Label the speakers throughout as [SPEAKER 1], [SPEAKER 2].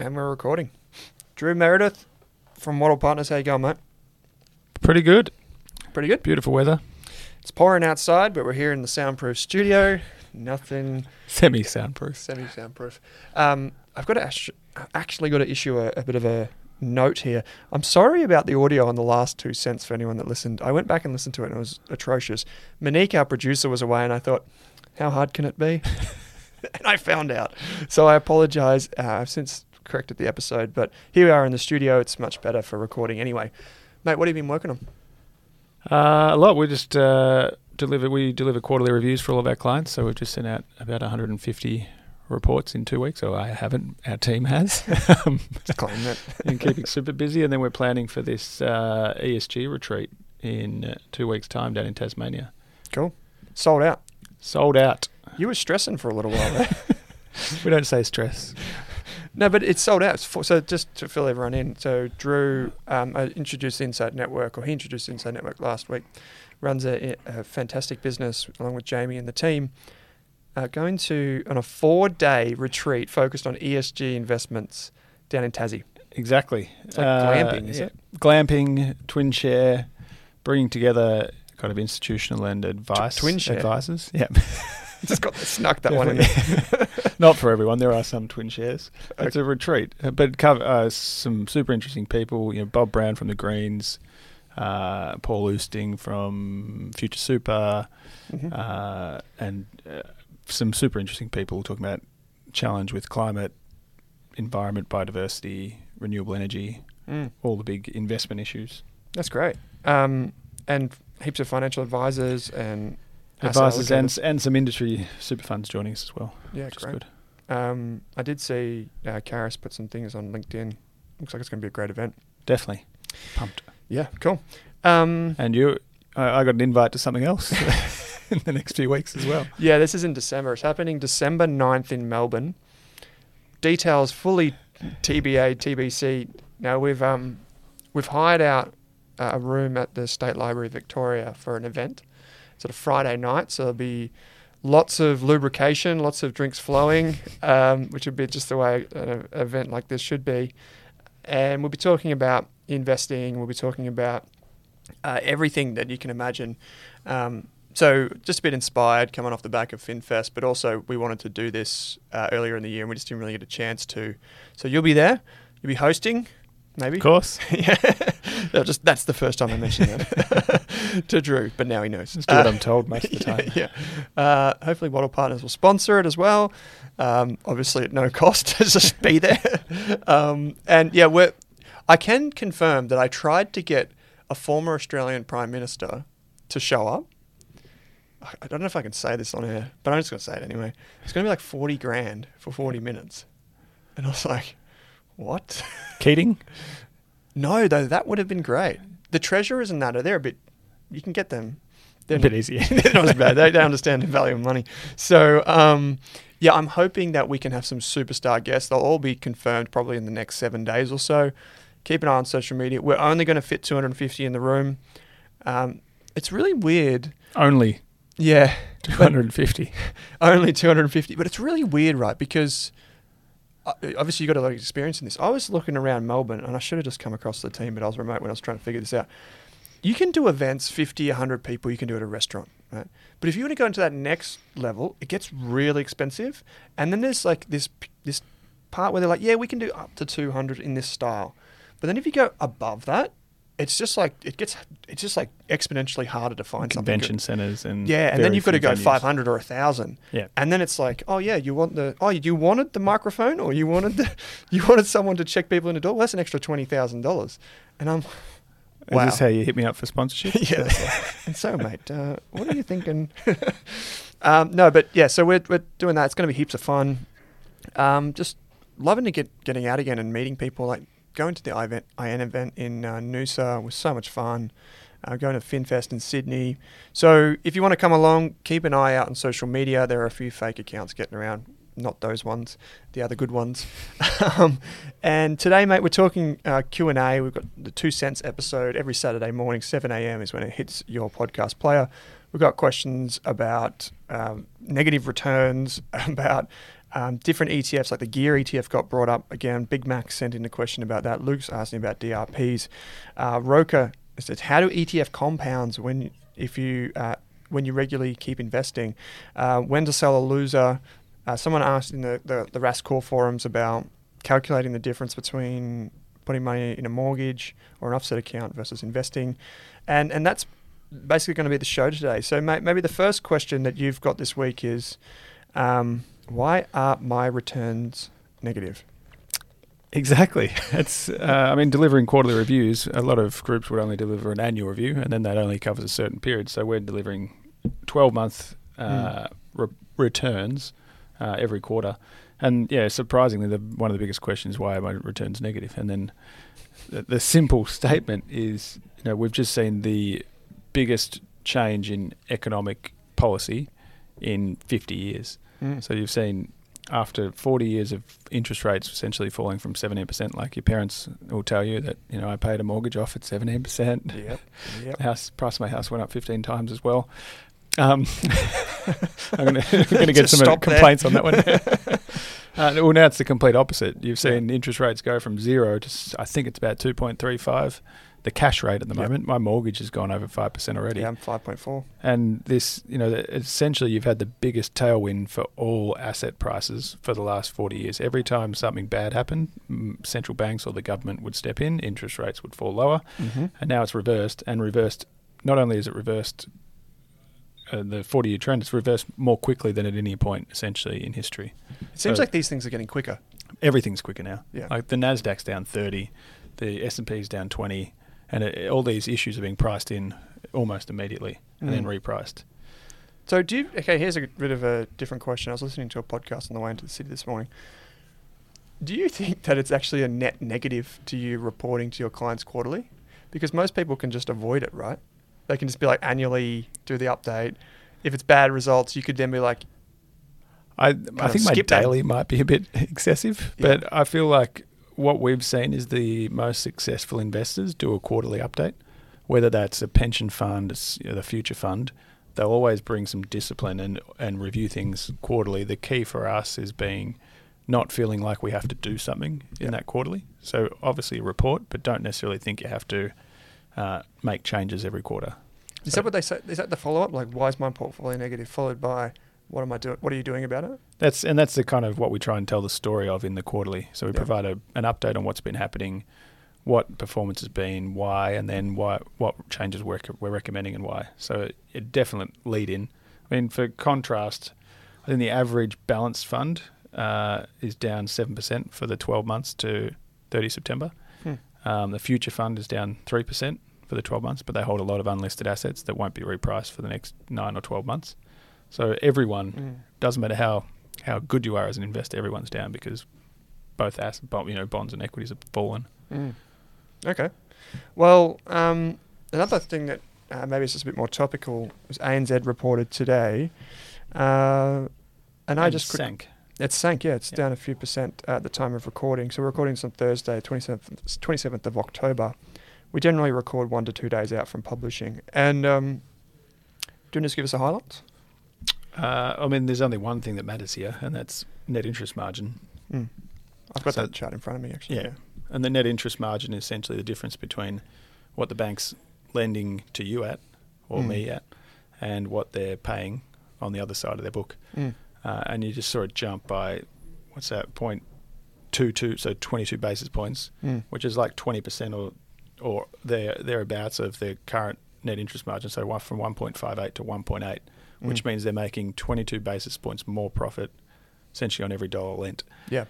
[SPEAKER 1] And we're recording. Drew Meredith from Wattle Partners. How you going, mate?
[SPEAKER 2] Pretty good.
[SPEAKER 1] Pretty good.
[SPEAKER 2] Beautiful weather.
[SPEAKER 1] It's pouring outside, but we're here in the soundproof studio. Nothing
[SPEAKER 2] Semi soundproof.
[SPEAKER 1] semi-soundproof. Um, I've got to act- actually got to issue a, a bit of a note here. I'm sorry about the audio on the last two cents for anyone that listened. I went back and listened to it, and it was atrocious. Monique, our producer, was away, and I thought, how hard can it be? and I found out. So I apologize. Uh, I've since corrected the episode, but here we are in the studio. It's much better for recording anyway. Mate, what have you been working on?
[SPEAKER 2] Uh, a lot. We just uh, deliver. We deliver quarterly reviews for all of our clients. So we've just sent out about 150 reports in two weeks. So I haven't. Our team has.
[SPEAKER 1] Just claim that.
[SPEAKER 2] and keeping super busy. And then we're planning for this uh, ESG retreat in uh, two weeks' time down in Tasmania.
[SPEAKER 1] Cool. Sold out.
[SPEAKER 2] Sold out.
[SPEAKER 1] You were stressing for a little while there.
[SPEAKER 2] We don't say stress.
[SPEAKER 1] No, but it's sold out. So just to fill everyone in, so Drew um, uh, introduced Inside Network, or he introduced Inside Network last week. Runs a, a fantastic business along with Jamie and the team. Uh, going to on a four-day retreat focused on ESG investments down in Tassie.
[SPEAKER 2] Exactly.
[SPEAKER 1] It's like glamping, is it?
[SPEAKER 2] Glamping, twin share, bringing together kind of institutional and advice
[SPEAKER 1] twin share?
[SPEAKER 2] advisors. Yeah.
[SPEAKER 1] Just got snuck that one in there.
[SPEAKER 2] Not for everyone. There are some twin shares. It's a retreat, uh, but cover uh, some super interesting people. You know, Bob Brown from the Greens, uh, Paul Oosting from Future Super,
[SPEAKER 1] Mhm.
[SPEAKER 2] uh, and uh, some super interesting people talking about challenge with climate, environment, biodiversity, renewable energy,
[SPEAKER 1] Mm,
[SPEAKER 2] all the big investment issues.
[SPEAKER 1] that's great. Um, and heaps of financial advisors and
[SPEAKER 2] Advisors and and some industry super funds joining us as well.
[SPEAKER 1] yeah,
[SPEAKER 2] which
[SPEAKER 1] great.
[SPEAKER 2] good.
[SPEAKER 1] Um, I did see uh, Karis put some things on LinkedIn. Looks like it's going to be a great event.
[SPEAKER 2] Definitely pumped.
[SPEAKER 1] Yeah, cool. Um,
[SPEAKER 2] And you, I, I got an invite to something else in the next few weeks as well.
[SPEAKER 1] yeah, this is in December. It's happening December 9th in Melbourne. Details fully TBA, TBC. Now we've um, we've hired out uh, a room at the State Library of Victoria for an event. It's of Friday night, so there'll be lots of lubrication, lots of drinks flowing, um, which would be just the way an event like this should be. And we'll be talking about investing. We'll be talking about uh, everything that you can imagine. Um, so just a bit inspired coming off the back of FinFest, but also we wanted to do this uh, earlier in the year and we just didn't really get a chance to. So you'll be there. You'll be hosting, maybe.
[SPEAKER 2] Of course,
[SPEAKER 1] yeah, just that's the first time I mentioned that to Drew, but now he knows.
[SPEAKER 2] just do what
[SPEAKER 1] Uh,
[SPEAKER 2] I'm told most of the time.
[SPEAKER 1] yeah. yeah. Uh, hopefully, Wattle Partners will sponsor it as well. Um, obviously, at no cost. just be there. Um, and yeah, we're, I can confirm that I tried to get a former Australian Prime Minister to show up. I I don't know if I can say this on air, but I'm just going to say it anyway. It's going to be like 40 grand for 40 minutes. And I was like, what?
[SPEAKER 2] Keating,
[SPEAKER 1] no, though, that would have been great. The treasurers and that are they're a bit, you can get them.
[SPEAKER 2] They're a bit easier.
[SPEAKER 1] they're not as bad. They, they understand the value of money. So, um, yeah, I'm hoping that we can have some superstar guests. They'll all be confirmed probably in the next seven days or so. Keep an eye on social media. We're only going to fit 250 in the room. Um, it's really weird.
[SPEAKER 2] Only
[SPEAKER 1] Yeah,
[SPEAKER 2] 250.
[SPEAKER 1] only 250. But it's really weird, right? Because obviously you've got a lot of experience in this. I was looking around Melbourne, and I should have just come across the team, but I was remote when I was trying to figure this out. You can do events, 50, 100 people. You can do at a restaurant, right? But if you want to go into that next level, it gets really expensive. And then there's like this this part where they're like, yeah, we can do up to 200 in this style. But then if you go above that, it's just like it gets it's just like exponentially harder to find.
[SPEAKER 2] Convention centres and
[SPEAKER 1] Yeah, and then you've got to go
[SPEAKER 2] venues.
[SPEAKER 1] 500 or 1,000.
[SPEAKER 2] Yeah.
[SPEAKER 1] And then it's like, oh yeah, you want the oh you wanted the microphone or you wanted the you wanted someone to check people in the door. Well, that's an extra twenty thousand dollars. And I'm
[SPEAKER 2] Is
[SPEAKER 1] wow.
[SPEAKER 2] this how you hit me up for sponsorship?
[SPEAKER 1] yeah. and so, mate, uh, what are you thinking? um, no, but yeah, so we're we're doing that. It's going to be heaps of fun. Um, just loving to get getting out again and meeting people. Like going to the IN event in uh, Noosa was so much fun. Uh, going to FinFest in Sydney. So if you want to come along, keep an eye out on social media. There are a few fake accounts getting around. Not those ones, the other good ones. um, and today, mate, we're talking uh, Q and A. We've got the two cents episode every Saturday morning, seven a.m. is when it hits your podcast player. We've got questions about um, negative returns, about um, different ETFs, like the Gear ETF got brought up again. Big Mac sent in a question about that. Luke's asking about DRPs. Uh, Roka says, "How do ETF compounds when if you uh, when you regularly keep investing? Uh, when to sell a loser?" Uh, someone asked in the, the, the Rask Core forums about calculating the difference between putting money in a mortgage or an offset account versus investing. And, and that's basically going to be the show today. So may, maybe the first question that you've got this week is um, why are my returns negative?
[SPEAKER 2] Exactly. It's. Uh, I mean, delivering quarterly reviews. A lot of groups would only deliver an annual review, and then that only covers a certain period. So we're delivering twelve-month uh, re- returns uh, every quarter, and yeah, surprisingly, the one of the biggest questions why are my returns negative? and then the, the simple statement is, you know, we've just seen the biggest change in economic policy in fifty years.
[SPEAKER 1] Mm.
[SPEAKER 2] So you've seen after 40 years of interest rates essentially falling from 17%, like your parents will tell you that, you know, I paid a mortgage off at 17%.
[SPEAKER 1] Yep. Yep.
[SPEAKER 2] The house price of my house went up 15 times as well. Um, I'm going to get some complaints on that one. uh, well, now it's the complete opposite. You've seen interest rates go from zero to, s- I think it's about 2.35. The cash rate at the
[SPEAKER 1] Yep.
[SPEAKER 2] moment, my mortgage has gone over 5% already.
[SPEAKER 1] Yeah, I'm 5.4.
[SPEAKER 2] And this, you know, essentially you've had the biggest tailwind for all asset prices for the last 40 years. Every time something bad happened, central banks or the government would step in, interest rates would fall lower.
[SPEAKER 1] Mm-hmm.
[SPEAKER 2] And now it's reversed. And reversed, not only is it reversed uh, the 40 year trend, it's reversed more quickly than at any point, essentially, in history.
[SPEAKER 1] It seems
[SPEAKER 2] So-
[SPEAKER 1] like these things are getting quicker.
[SPEAKER 2] Everything's quicker now.
[SPEAKER 1] Yeah.
[SPEAKER 2] Like the Nasdaq's down 30, the S&P's down 20, and it, all these issues are being priced in almost immediately and then
[SPEAKER 1] Mm.
[SPEAKER 2] repriced.
[SPEAKER 1] So do you, okay, here's a bit of a different question. I was listening to a podcast on the way into the city this morning. Do you think that it's actually a net negative to you reporting to your clients quarterly? Because most people can just avoid it, right? They can just be like annually do the update. If it's bad results, you could then be like,
[SPEAKER 2] I I think my
[SPEAKER 1] skip that.
[SPEAKER 2] daily might be a bit excessive,
[SPEAKER 1] Yeah.
[SPEAKER 2] but I feel like what we've seen is the most successful investors do a quarterly update, whether that's a pension fund, it's, you know, the future fund. They'll always bring some discipline and and review things quarterly. The key for us is being not feeling like we have to do something in
[SPEAKER 1] Yeah.
[SPEAKER 2] that quarterly. So obviously report, but don't necessarily think you have to uh, make changes every quarter.
[SPEAKER 1] is that what they say? Is that the follow up? Like, why is my portfolio negative? Followed by, what am I doing? What are you doing about it?
[SPEAKER 2] That's and that's the kind of what we try and tell the story of in the quarterly. So we
[SPEAKER 1] Yeah.
[SPEAKER 2] provide a, an update on what's been happening, what performance has been, why, and then why what changes we're we're recommending and why. So it, it definitely lead in. I mean, for contrast, I think the average balanced fund uh, is down seven percent for the twelve months to thirty September.
[SPEAKER 1] Hmm.
[SPEAKER 2] Um, the future fund is down three percent for the twelve months, but they hold a lot of unlisted assets that won't be repriced for the next nine or twelve months. So everyone
[SPEAKER 1] Mm.
[SPEAKER 2] doesn't matter how how good you are as an investor, everyone's down because both asset, bo- you know, bonds and equities have fallen.
[SPEAKER 1] Mm. Okay. Well, um, another thing that uh, maybe it's just a bit more topical was ANZ reported today, uh, and I just
[SPEAKER 2] sank.
[SPEAKER 1] it sank. Yeah, it's
[SPEAKER 2] Yeah.
[SPEAKER 1] down a few percent at the time of recording. So we're recording this on Thursday, twenty seventh, twenty seventh of October. We generally record one to two days out from publishing. And um, do you want to just give us a highlights?
[SPEAKER 2] Uh, I mean, there's only one thing that matters here, and that's net interest margin.
[SPEAKER 1] Mm. I've got
[SPEAKER 2] So-
[SPEAKER 1] that chart in front of me, actually.
[SPEAKER 2] Yeah. And the net interest margin is essentially the difference between what the bank's lending to you at, or
[SPEAKER 1] Mm.
[SPEAKER 2] me at, and what they're paying on the other side of their book.
[SPEAKER 1] Mm.
[SPEAKER 2] Uh, and you just saw it jump by, what's that, point two two, so 22 basis points,
[SPEAKER 1] Mm.
[SPEAKER 2] which is like 20% or or there thereabouts of their current net interest margin. So one from 1.58 to 1.8, which
[SPEAKER 1] Mm.
[SPEAKER 2] means they're making 22 basis points more profit essentially on every dollar lent.
[SPEAKER 1] Yeah.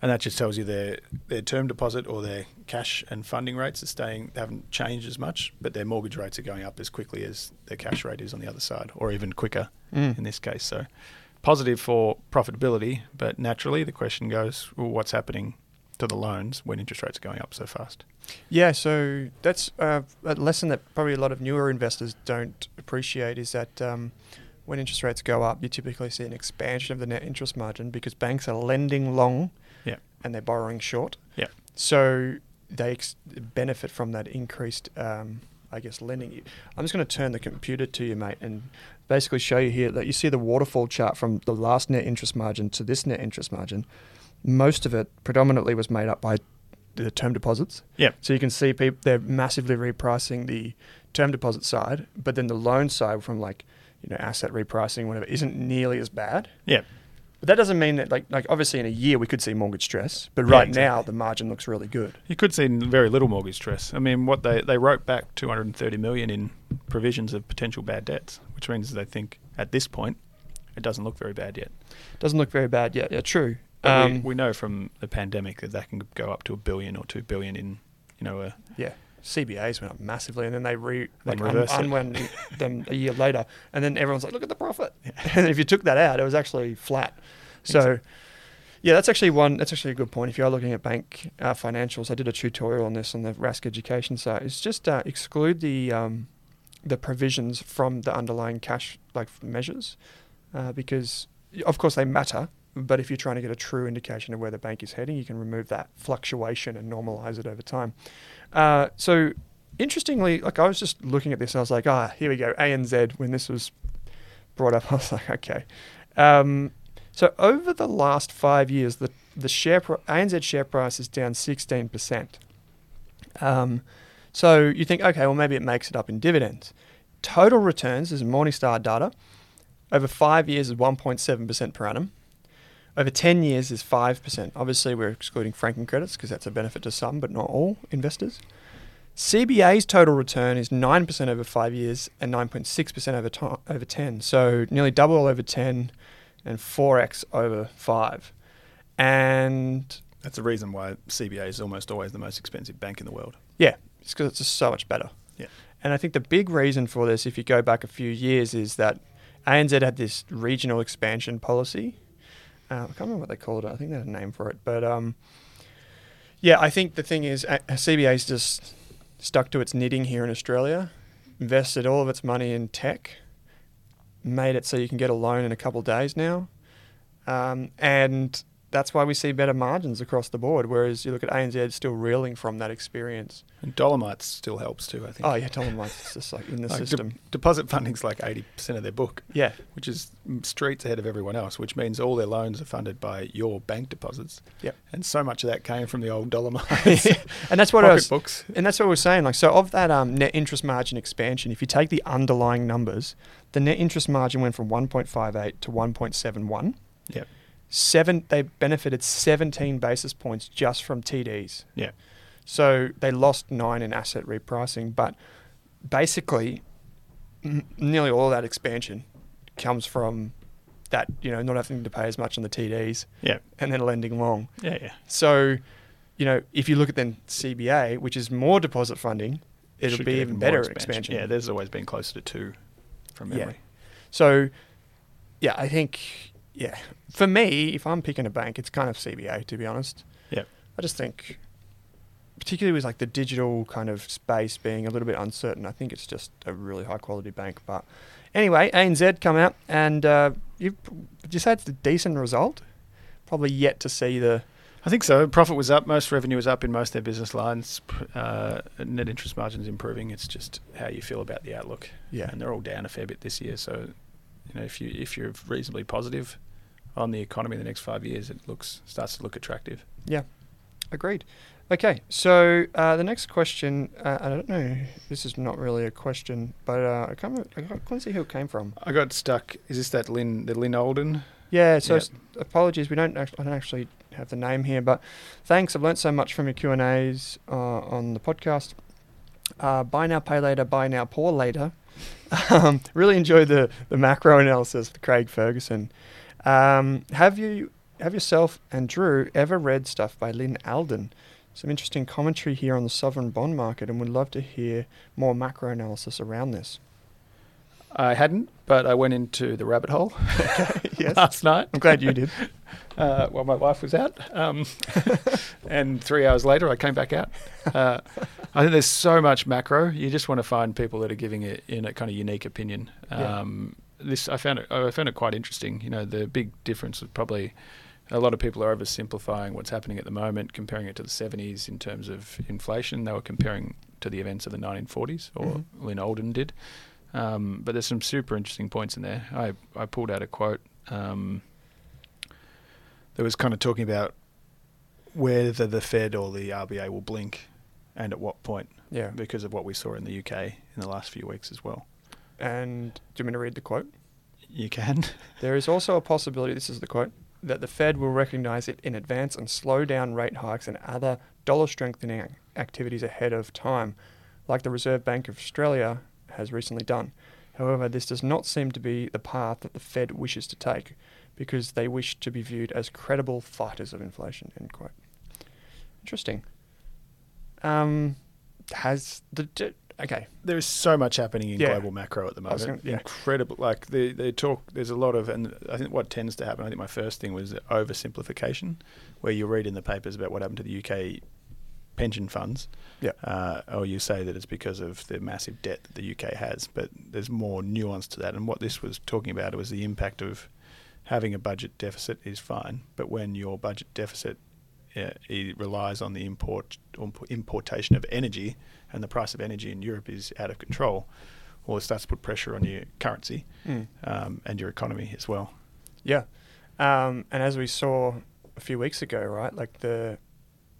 [SPEAKER 2] And that just tells you their their term deposit or their cash and funding rates are staying they haven't changed as much, but their mortgage rates are going up as quickly as their cash rate is on the other side, or even quicker
[SPEAKER 1] Mm.
[SPEAKER 2] in this case. So positive for profitability, but naturally the question goes, well, what's happening to the loans when interest rates are going up so fast?
[SPEAKER 1] Yeah, so that's uh, a lesson that probably a lot of newer investors don't appreciate is that um, when interest rates go up, you typically see an expansion of the net interest margin because banks are lending long
[SPEAKER 2] Yeah.
[SPEAKER 1] and they're borrowing short.
[SPEAKER 2] Yeah.
[SPEAKER 1] So they ex- benefit from that increased, um, I guess, lending. I'm just going to turn the computer to you, mate, and basically show you here that you see the waterfall chart from the last net interest margin to this net interest margin. Most of it predominantly was made up by the term deposits.
[SPEAKER 2] Yep.
[SPEAKER 1] So you can see people they're massively repricing the term deposit side, but then the loan side from like you know asset repricing whatever isn't nearly as bad.
[SPEAKER 2] Yeah.
[SPEAKER 1] But that doesn't mean that like like obviously in a year we could see mortgage stress, but
[SPEAKER 2] Yeah,
[SPEAKER 1] right
[SPEAKER 2] exactly.
[SPEAKER 1] now the margin looks really good.
[SPEAKER 2] You could see very little mortgage stress. I mean, what they they wrote back 230 million in provisions of potential bad debts, which means they think at this point it doesn't look very bad yet.
[SPEAKER 1] Doesn't look very bad yet. Yeah, true.
[SPEAKER 2] But we,
[SPEAKER 1] Um,
[SPEAKER 2] we know from the pandemic that that can go up to a billion or two billion in, you know, a,
[SPEAKER 1] yeah. CBAs went up massively, and then they re like un- unwound them a year later, and then everyone's like, "Look at the profit." and if you took that out, it was actually flat. So,
[SPEAKER 2] Exactly.
[SPEAKER 1] yeah, that's actually one. That's actually a good point. If you are looking at bank uh, financials, I did a tutorial on this on the Rask Education site. It's just uh, exclude the um, the provisions from the underlying cash like measures, uh, because of course they matter. But if you're trying to get a true indication of where the bank is heading, you can remove that fluctuation and normalize it over time. Uh, so interestingly, like I was just looking at this, and I was like, ah, here we go, ANZ. When this was brought up, I was like, okay. Um, so over the last five years, the the share pri- ANZ share price is down sixteen percent. Um, so you think, okay, well maybe it makes it up in dividends. Total returns is Morningstar data. Over five years is one point seven percent per annum. Over ten years is five percent. Obviously, we're excluding franking credits because that's a benefit to some, but not all investors. CBA's total return is 9% over five years and 9.6% over, over 10. So nearly double over 10 and 4x over five. And
[SPEAKER 2] that's the reason why CBA is almost always the most expensive bank in the world.
[SPEAKER 1] yeah, it's because it's just so much better.
[SPEAKER 2] Yeah.
[SPEAKER 1] And I think the big reason for this, if you go back a few years, is that ANZ had this regional expansion policy. Uh, I can't remember what they called it. I think they had a name for it. But um, yeah, I think the thing is, uh, CBA's just stuck to its knitting here in Australia, invested all of its money in tech, made it so you can get a loan in a couple of days now. Um, and that's why we see better margins across the board. Whereas you look at ANZ still reeling from that experience.
[SPEAKER 2] And Dollarmite still helps too, I think.
[SPEAKER 1] Oh yeah, Dollarmite's just like in the
[SPEAKER 2] Like, de-
[SPEAKER 1] system.
[SPEAKER 2] deposit funding's like 80% of their book,
[SPEAKER 1] yeah,
[SPEAKER 2] which is streets ahead of everyone else, which means all their loans are funded by your bank deposits.
[SPEAKER 1] Yep.
[SPEAKER 2] And so much of that came from the old Dollarmites
[SPEAKER 1] and that's what I was.
[SPEAKER 2] pocketbooks.
[SPEAKER 1] And that's what we're saying. Like, so of that um, net interest margin expansion, if you take the underlying numbers, the net interest margin went from 1.58 to 1.71.
[SPEAKER 2] Yep.
[SPEAKER 1] Seven, they benefited 17 basis points just from TDs.
[SPEAKER 2] Yeah.
[SPEAKER 1] So they lost nine in asset repricing, but basically, n- nearly all that expansion comes from that, you know, not having to pay as much on the TDs
[SPEAKER 2] Yeah.
[SPEAKER 1] and then lending long.
[SPEAKER 2] Yeah, yeah.
[SPEAKER 1] So, you know, if you look at then CBA, which is more deposit funding, it'll
[SPEAKER 2] Should
[SPEAKER 1] be even better expansion.
[SPEAKER 2] Yeah, there's always been closer to two from memory.
[SPEAKER 1] Yeah.
[SPEAKER 2] memory.
[SPEAKER 1] So, yeah, I think, yeah, for me, if I'm picking a bank, it's kind of CBA, to be honest.
[SPEAKER 2] Yeah,
[SPEAKER 1] I just think, particularly with like the digital kind of space being a little bit uncertain, I think it's just a really high quality bank. But anyway, ANZ come out and uh, you, you say it's a decent result? Probably yet to see the
[SPEAKER 2] I think so. Profit was up. Most revenue was up in most of their business lines. Uh, net interest margins improving. It's just how you feel about the outlook.
[SPEAKER 1] Yeah.
[SPEAKER 2] and they're all down a fair bit this year. So, you know, if you if you're reasonably positive on the economy in the next five years, it looks starts to look attractive.
[SPEAKER 1] Yeah, agreed. Okay, so uh, the next question, uh, I don't know, this is not really a question, but uh, I can't, remember, I can't can't see who it came from.
[SPEAKER 2] I got stuck. Is this that Lynn the Lyn Alden?
[SPEAKER 1] Yeah, so
[SPEAKER 2] Yeah.
[SPEAKER 1] s- apologies, we don't actually, I don't actually have the name here, but thanks. I've learnt so much from your Q and A's uh, on the podcast. Uh, buy now, pay later. Buy now, pour later. Um, really enjoyed the the macro analysis with Craig Ferguson. Um, have you have yourself and Drew ever read stuff by Lyn Alden? Some interesting commentary here on the sovereign bond market, and would love to hear more macro analysis around this.
[SPEAKER 2] I hadn't, but I went into the rabbit hole
[SPEAKER 1] yes,
[SPEAKER 2] last night.
[SPEAKER 1] I'm glad you did.
[SPEAKER 2] uh, while my wife was out. Um, and three hours later, I came back out. Uh, I think there's so much macro. You just want to find people that are giving it in a kind of unique opinion.
[SPEAKER 1] Yeah.
[SPEAKER 2] Um, This I found it. I found it quite interesting. You know, the big difference is probably a lot of people are oversimplifying what's happening at the moment, comparing it to the 70s in terms of inflation. They were comparing to the events of the 1940s, or
[SPEAKER 1] Mhm.
[SPEAKER 2] Lyn Alden did. Um, but there's some super interesting points in there. I, I pulled out a quote um, that was kind of talking about whether the Fed or the RBA will blink and at what point
[SPEAKER 1] Yeah.
[SPEAKER 2] because of what we saw in the UK in the last few weeks as well.
[SPEAKER 1] And do you want me to read the quote?
[SPEAKER 2] You can.
[SPEAKER 1] There is also a possibility, this is the quote, that the Fed will recognize it in advance and slow down rate hikes and other dollar strengthening activities ahead of time, like the Reserve Bank of Australia has recently done. However, this does not seem to be the path that the Fed wishes to take because they wish to be viewed as credible fighters of inflation. End quote. Interesting. Um, has the d- okay?
[SPEAKER 2] There is so much happening in
[SPEAKER 1] Yeah.
[SPEAKER 2] global macro at the moment.
[SPEAKER 1] gonna- yeah.
[SPEAKER 2] Incredible. Like they, they talk. There's a lot of, and I think what tends to happen. I think my first thing was oversimplification, where you read in the papers about what happened to the UK pension funds.
[SPEAKER 1] Yeah.
[SPEAKER 2] Uh, or you say that it's because of the massive debt that the UK has, but there's more nuance to that. And what this was talking about was the impact of having a budget deficit is fine, but when your budget deficit uh, it relies on the import or importation of energy, and the price of energy in Europe is out of control, well, it starts to put pressure on your currency
[SPEAKER 1] Mm.
[SPEAKER 2] um, and your economy as well.
[SPEAKER 1] Yeah. Um, and as we saw a few weeks ago, right, like the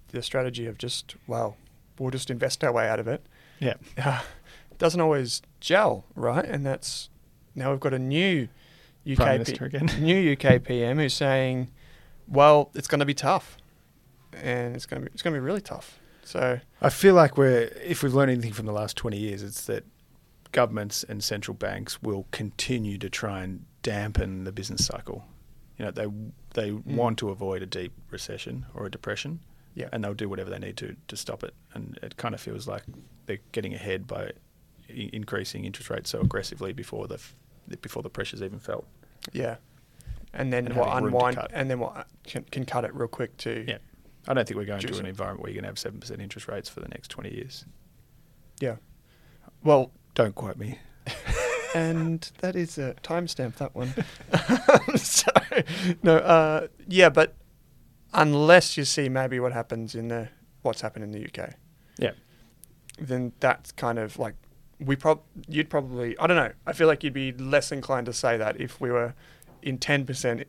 [SPEAKER 1] the strategy of just well, we'll just invest our way out of it,
[SPEAKER 2] Yeah,
[SPEAKER 1] uh, doesn't always gel, right? And that's now we've got a new UK
[SPEAKER 2] Prime
[SPEAKER 1] P-
[SPEAKER 2] again.
[SPEAKER 1] new UK PM who's saying, well, it's going to be tough, and it's going to be it's going to be really tough. So
[SPEAKER 2] I feel like we're if we've learned anything from the last twenty years, it's that governments and central banks will continue to try and dampen the business cycle. You know, they they mm. want to avoid a deep recession or a depression,
[SPEAKER 1] Yeah.
[SPEAKER 2] and they'll do whatever they need to to stop it. And it kind of feels like they're getting ahead by I- increasing interest rates so aggressively before the f- before the pressures even felt.
[SPEAKER 1] yeah, and then
[SPEAKER 2] And
[SPEAKER 1] what unwind and then what can, can cut it real quick too.
[SPEAKER 2] Yeah. I don't think we're going to an environment where you're going to have seven percent interest rates for the next twenty years.
[SPEAKER 1] Yeah. Well,
[SPEAKER 2] Don't quote me.
[SPEAKER 1] and that is a timestamp that one. so no, uh, yeah, but unless you see maybe what happens in the what's happened in the UK,
[SPEAKER 2] Yeah.
[SPEAKER 1] then that's kind of like we prob you'd probably I don't know. I feel like you'd be less inclined to say that if we were in ten percent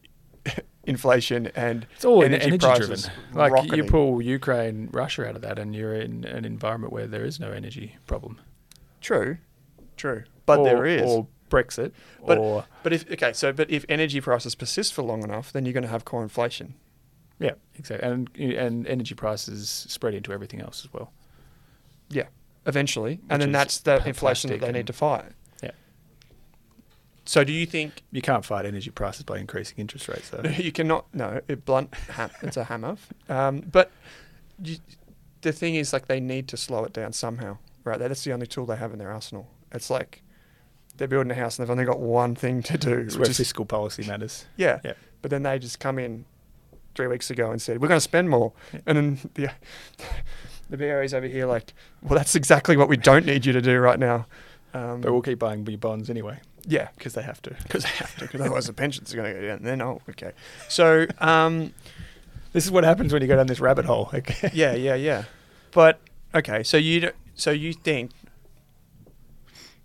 [SPEAKER 1] inflation and
[SPEAKER 2] It's all
[SPEAKER 1] energy
[SPEAKER 2] energy,
[SPEAKER 1] prices
[SPEAKER 2] driven. Like you pull Ukraine, Russia out of that, and you're in an environment where there is no energy problem.
[SPEAKER 1] true, true, but
[SPEAKER 2] or,
[SPEAKER 1] there is.
[SPEAKER 2] or Brexit,
[SPEAKER 1] But-
[SPEAKER 2] or
[SPEAKER 1] but if okay, so but if energy prices persist for long enough, then you're going to have core inflation.
[SPEAKER 2] yeah, exactly, and and energy prices spread into everything else as well.
[SPEAKER 1] Yeah, evenally,
[SPEAKER 2] Which
[SPEAKER 1] and then that's the inflation that they need to fight.
[SPEAKER 2] Yeah.
[SPEAKER 1] So, do you think
[SPEAKER 2] You can't fight energy prices by increasing interest rates, though.
[SPEAKER 1] you cannot? No, it blunt. Ha- it's a hammer. Um, but you, the thing is, like, they need to slow it down somehow, right? That's the only tool they have in their arsenal. It's like they're building a house and they've only got one thing to do,
[SPEAKER 2] It's
[SPEAKER 1] which
[SPEAKER 2] where
[SPEAKER 1] is
[SPEAKER 2] fiscal policy matters.
[SPEAKER 1] yeah.
[SPEAKER 2] Yeah.
[SPEAKER 1] But then they just come in three weeks ago and said, we're going to spend more.
[SPEAKER 2] Yeah.
[SPEAKER 1] And then the, the BOE's over here like, well, that's exactly what we don't need you to do right now. Um,
[SPEAKER 2] But we'll keep buying your bonds anyway
[SPEAKER 1] yeah,
[SPEAKER 2] because they have to.
[SPEAKER 1] because they have to, because otherwise the pensions are going to go down. Then, oh, okay. So, um,
[SPEAKER 2] This is what happens when you go down this rabbit hole. Okay.
[SPEAKER 1] yeah, yeah, yeah. But okay, so you so you think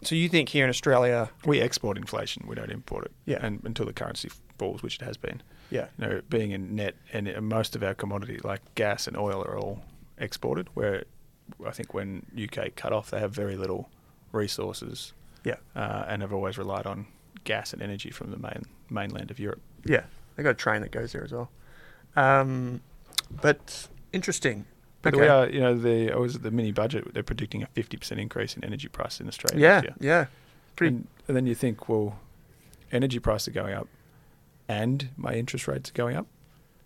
[SPEAKER 1] so you think here in Australia,
[SPEAKER 2] We export inflation. We don't import it.
[SPEAKER 1] Yeah.
[SPEAKER 2] And until the currency falls, which it has been.
[SPEAKER 1] yeah,
[SPEAKER 2] You know, being in net, and most of our commodities like gas and oil are all exported. Where I think when UK cut off, they have very little resources,
[SPEAKER 1] yeah,
[SPEAKER 2] uh, and have always relied on gas and energy from the main mainland of Europe.
[SPEAKER 1] yeah, they got a train that goes there as well. Um, but interesting.
[SPEAKER 2] But
[SPEAKER 1] Okay.
[SPEAKER 2] we are, you know, the I was at the mini budget. They're predicting a fifty percent increase in energy price in Australia.
[SPEAKER 1] Yeah, yeah, pretty.
[SPEAKER 2] And, and then you think, well, energy prices are going up, and my interest rates are going up.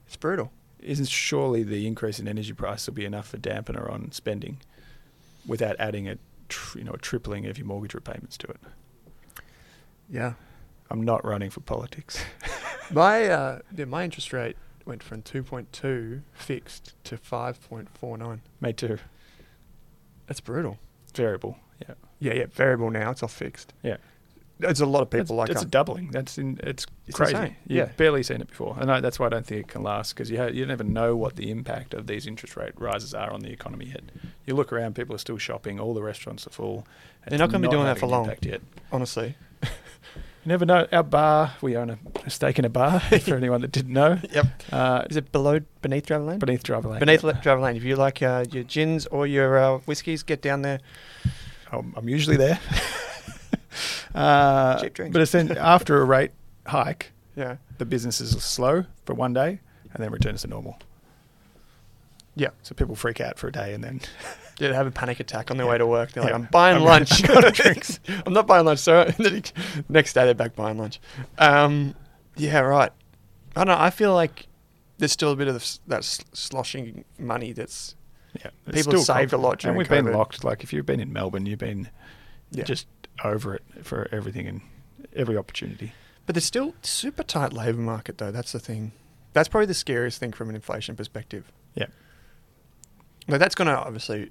[SPEAKER 1] It's brutal.
[SPEAKER 2] Isn't surely the increase in energy price will be enough for dampener on spending, without adding a, tr- you know, a tripling of your mortgage repayments to it.
[SPEAKER 1] Yeah,
[SPEAKER 2] I'm not running for politics.
[SPEAKER 1] my uh, yeah, my interest rate went from two point two fixed to five point four nine.
[SPEAKER 2] Me too.
[SPEAKER 1] That's brutal.
[SPEAKER 2] Variable. Yeah.
[SPEAKER 1] Yeah, yeah, variable now. It's all fixed.
[SPEAKER 2] Yeah.
[SPEAKER 1] There's a lot of people like
[SPEAKER 2] that's
[SPEAKER 1] us.
[SPEAKER 2] a doubling. That's in, it's,
[SPEAKER 1] It's
[SPEAKER 2] crazy.
[SPEAKER 1] insane.
[SPEAKER 2] You've
[SPEAKER 1] Yeah.
[SPEAKER 2] barely seen it before, and I, that's why I don't think it can last because you ha- you never know what the impact of these interest rate rises are on the economy yet. You look around, people are still shopping, all the restaurants are full.
[SPEAKER 1] They're not gonna be doing that for long.
[SPEAKER 2] Yet.
[SPEAKER 1] honestly.
[SPEAKER 2] You never know. Our bar, we own a, a stake in a bar. for anyone that didn't know,
[SPEAKER 1] Yep.
[SPEAKER 2] uh,
[SPEAKER 1] Is it below beneath Driver Lane?
[SPEAKER 2] beneath Driver Lane.
[SPEAKER 1] beneath. Le- Driver Lane. If you like uh, your gins or your uh, whiskies, get down there.
[SPEAKER 2] I'm, I'm usually there. uh,
[SPEAKER 1] Cheap drinks.
[SPEAKER 2] But essen- after a rate hike,
[SPEAKER 1] Yeah.
[SPEAKER 2] the business is slow for one day and then returns to normal.
[SPEAKER 1] Yeah.
[SPEAKER 2] So people freak out for a day and then
[SPEAKER 1] Yeah, they have a panic attack on their
[SPEAKER 2] Yeah.
[SPEAKER 1] way to work. They're like,
[SPEAKER 2] Yeah.
[SPEAKER 1] I'm buying
[SPEAKER 2] I'm
[SPEAKER 1] lunch.
[SPEAKER 2] gonna- I'm gonna drink.
[SPEAKER 1] I'm not buying lunch. So next day they're back buying lunch. Um, yeah, right. I don't know. I feel like there's still a bit of that sloshing money that's
[SPEAKER 2] yeah,
[SPEAKER 1] People saved a lot
[SPEAKER 2] And we've been locked. Like if you've been in Melbourne, you've been
[SPEAKER 1] Yeah.
[SPEAKER 2] just over it for everything and every opportunity.
[SPEAKER 1] But there's still super tight labour market though. That's the thing. That's probably the scariest thing from an inflation perspective.
[SPEAKER 2] Yeah.
[SPEAKER 1] Like that's gonna obviously,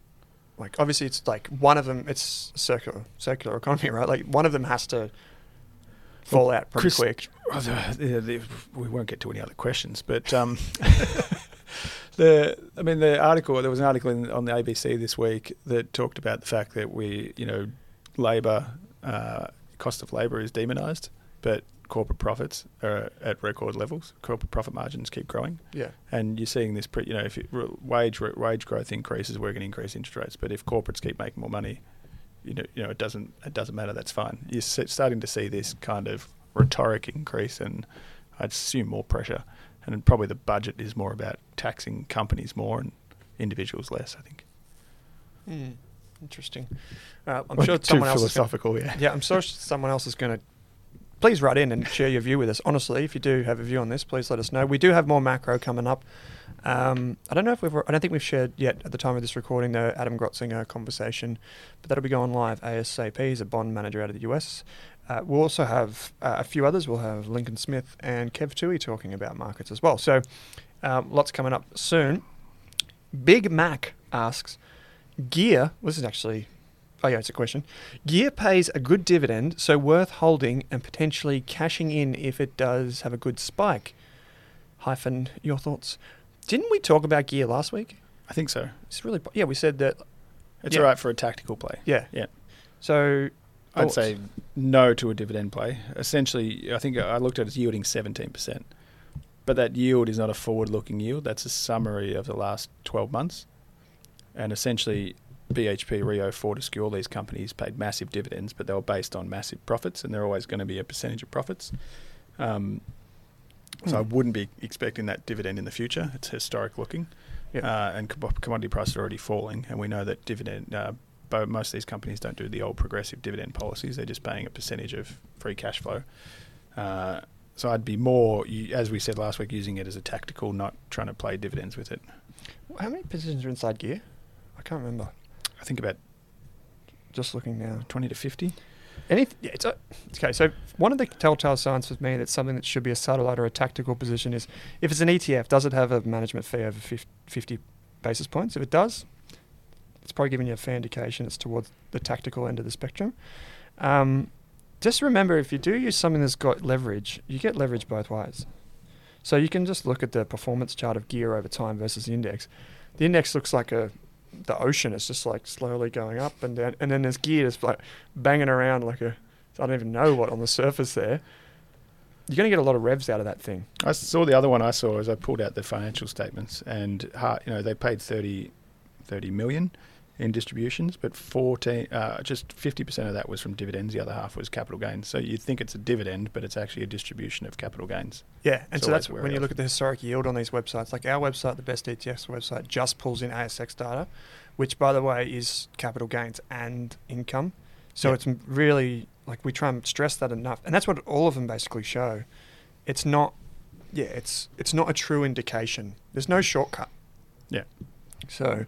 [SPEAKER 1] like obviously it's like one of them. It's circular circular economy, right? Like one of them has to fall out pretty
[SPEAKER 2] Chris-
[SPEAKER 1] quick.
[SPEAKER 2] The- we won't get to any other questions, but um, the I mean the article there was an article in, on the ABC this week that talked about the fact that we you know labour uh, cost of labour is demonised, but corporate profits are at record levels. Corporate profit margins keep growing,
[SPEAKER 1] Yeah.
[SPEAKER 2] and you're seeing this. Pre, you know, if it, wage wage growth increases, we're going to increase interest rates. But if corporates keep making more money, you know, you know, it doesn't it doesn't matter. That's fine. You're starting to see this kind of rhetoric increase, and I'd assume more pressure. And probably the budget is more about taxing companies more and individuals less. I think.
[SPEAKER 1] Hmm. Interesting. Uh, I'm sure someone else is gonna,
[SPEAKER 2] philosophical. yeah.
[SPEAKER 1] Yeah, I'm sure someone else is going to. Please write in and share your view with us. Honestly, if you do have a view on this, please let us know. We do have more macro coming up. Um, I don't know if we've. I don't think we've shared yet at the time of this recording the Adam Grotzinger conversation, but that'll be going live ASAP. He's a bond manager out of the US. Uh, we'll also have uh, a few others. We'll have Lincoln Smith and Kev Tui talking about markets as well. So, um, lots coming up soon. Big Mac asks, Gear. This is actually Oh yeah, it's a question. Gear pays a good dividend, so worth holding and potentially cashing in if it does have a good spike. Hyphen, your thoughts? Didn't we talk about Gear last week?
[SPEAKER 2] I think so.
[SPEAKER 1] It's really yeah. We said that
[SPEAKER 2] It's
[SPEAKER 1] Yeah.
[SPEAKER 2] all right for a tactical play.
[SPEAKER 1] yeah.
[SPEAKER 2] Yeah.
[SPEAKER 1] So
[SPEAKER 2] I'd
[SPEAKER 1] thoughts?
[SPEAKER 2] say no to a dividend play. Essentially, I think I looked at it as yielding 17%. But that yield is not a forward looking yield. That's a summary of the last 12 months. And essentially, BHP, Rio, Fortescue, all these companies paid massive dividends, but they were based on massive profits, and they're always going to be a percentage of profits. Um, so I
[SPEAKER 1] Hmm.
[SPEAKER 2] wouldn't be expecting that dividend in the future. It's historic looking.
[SPEAKER 1] Yeah.
[SPEAKER 2] Uh, and commodity prices are already falling, and we know that dividend. Uh, but most of these companies don't do the old progressive dividend policies. They're just paying a percentage of free cash flow. Uh, so I'd be more, as we said last week, using it as a tactical, not trying to play dividends with it.
[SPEAKER 1] how many positions are inside Gear? I can't remember.
[SPEAKER 2] I think about
[SPEAKER 1] Just looking now.
[SPEAKER 2] 20 to 50.
[SPEAKER 1] Any, yeah, it's a, okay. So one of the telltale signs for me that something that should be a satellite or a tactical position is if it's an ETF, does it have a management fee over fif- 50 basis points? If it does, it's probably giving you a fair indication it's towards the tactical end of the spectrum. Um, just remember, if you do use something that's got leverage, you get leverage both ways. So you can just look at the performance chart of gear over time versus the index. The index looks like a the ocean is just like slowly going up and down, and then there's gear just like banging around like a I don't even know what on the surface there. You're going to get a lot of revs out of that thing.
[SPEAKER 2] I saw the other one I saw as I pulled out the financial statements, and you know they paid 30, 30 million in distributions, but 14, uh, just 50% of that was from dividends. The other half was capital gains. So you think it's a dividend, but it's actually a distribution of capital gains.
[SPEAKER 1] Yeah, and
[SPEAKER 2] It's
[SPEAKER 1] so that's when you look at the historic yield on these websites. Like our website, the Best ETFs website, just pulls in ASX data, which, by the way, is capital gains and income. So
[SPEAKER 2] Yeah.
[SPEAKER 1] it's really like we try and stress that enough, and that's what all of them basically show. It's not, yeah, it's it's not a true indication. There's no shortcut.
[SPEAKER 2] Yeah.
[SPEAKER 1] So,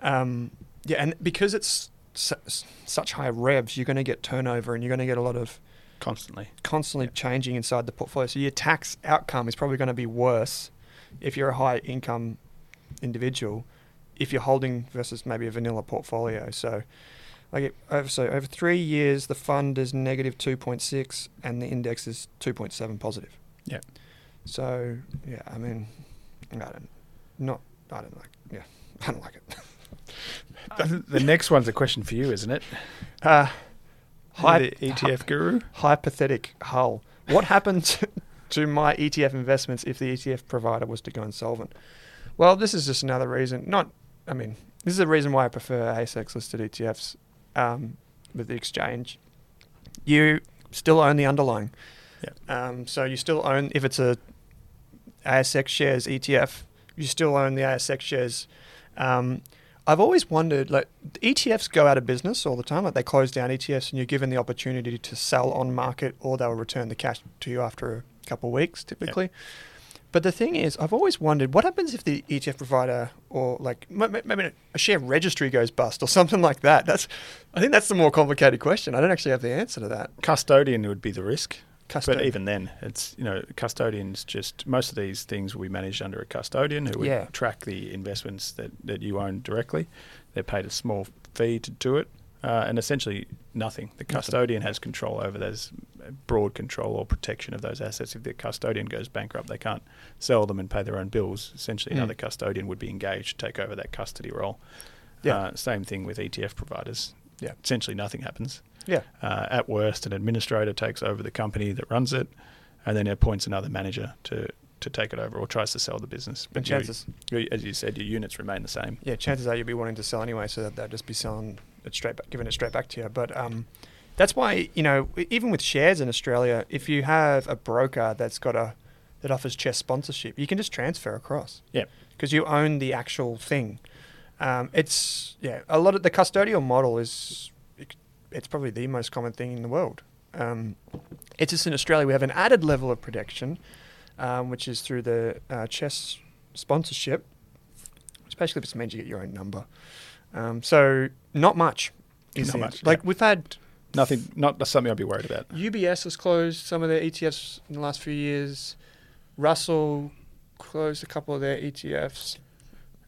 [SPEAKER 1] um, yeah, and because it's su- such high revs, you're going to get turnover, and you're going to get a lot of
[SPEAKER 2] Constantly.
[SPEAKER 1] constantly changing inside the portfolio. So your tax outcome is probably going to be worse if you're a high income individual if you're holding versus maybe a vanilla portfolio. So like it, over so over 3 years the fund is negative 2.6 and the index is 2.7 positive.
[SPEAKER 2] Yeah.
[SPEAKER 1] So yeah, I mean I don't not I don't like yeah, I don't like it.
[SPEAKER 2] The next one's a question for you, isn't it?
[SPEAKER 1] Uh
[SPEAKER 2] Hi, the ETF guru.
[SPEAKER 1] hypothetic hull. What happens to my ETF investments if the ETF provider was to go insolvent? Well, this is just another reason. Not, I mean, this is a reason why I prefer ASX listed ETFs um, with the exchange. You still own the underlying. Um, so you still own if it's a ASX shares ETF, you still own the ASX shares. Um, I've always wondered, like ETFs go out of business all the time. Like they close down ETFs, and you're given the opportunity to sell on market, or they'll return the cash to you after a couple of weeks, typically. But the thing is, I've always wondered what happens if the ETF provider or like maybe a share registry goes bust or something like that. That's, I think that's the more complicated question. I don't actually have the answer to that.
[SPEAKER 2] Custodian would be the risk.
[SPEAKER 1] Custodian.
[SPEAKER 2] But even then, it's you know custodians just most of these things will be managed under a custodian who would
[SPEAKER 1] Yeah.
[SPEAKER 2] track the investments that, that you own directly. They're paid a small fee to do it, uh, and essentially nothing. The custodian has control over those broad control or protection of those assets. If the custodian goes bankrupt, they can't sell them and pay their own bills. Essentially,
[SPEAKER 1] Mm.
[SPEAKER 2] another custodian would be engaged to take over that custody role.
[SPEAKER 1] Yeah.
[SPEAKER 2] Uh, same thing with ETF providers.
[SPEAKER 1] Yeah.
[SPEAKER 2] Essentially, nothing happens.
[SPEAKER 1] Yeah.
[SPEAKER 2] Uh, at worst, an administrator takes over the company that runs it, and then appoints another manager to, to take it over or tries to sell the business. Your-
[SPEAKER 1] chances,
[SPEAKER 2] your- as you said, your units remain the same.
[SPEAKER 1] yeah, chances are you'll be wanting to sell anyway, so that they'll just be selling it straight back, giving it straight back to you. But um, that's why you know, even with shares in Australia, if you have a broker that's got a that offers chess sponsorship, you can just transfer across.
[SPEAKER 2] Yeah.
[SPEAKER 1] because you own the actual thing. Um, it's yeah, a lot of the custodial model is it's probably the most common thing in the world. Um, it's just in Australia we have an added level of protection, um, which is through the uh, chess sponsorship, which basically just means you get your own number. Um, so not much. Is
[SPEAKER 2] Not much.
[SPEAKER 1] Like
[SPEAKER 2] yeah.
[SPEAKER 1] we've had
[SPEAKER 2] Nothing, not something I'd be worried about.
[SPEAKER 1] UBS has closed some of their ETFs in the last few years. Russell closed a couple of their ETFs.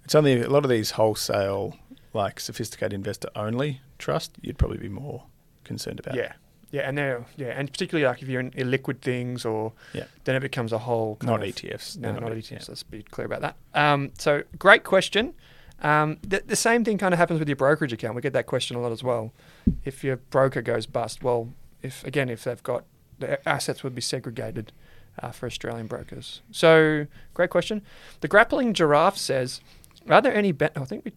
[SPEAKER 2] It's only a lot of these wholesale, like sophisticated investor only trust. You'd probably be more concerned about.
[SPEAKER 1] Yeah, yeah, and they're yeah, and particularly like if you're in illiquid things, or
[SPEAKER 2] Yeah.
[SPEAKER 1] then it becomes a whole
[SPEAKER 2] not
[SPEAKER 1] of-
[SPEAKER 2] ETFs.
[SPEAKER 1] No, not,
[SPEAKER 2] E-
[SPEAKER 1] ETFs.
[SPEAKER 2] yeah.
[SPEAKER 1] Let's be clear about that. Um, so great question. Um, the, the same thing kind of happens with your brokerage account. We get that question a lot as well. If your broker goes bust, well, if again, if they've got the assets would be segregated uh, for Australian brokers. So great question. The grappling giraffe says, are there any? Be- I think we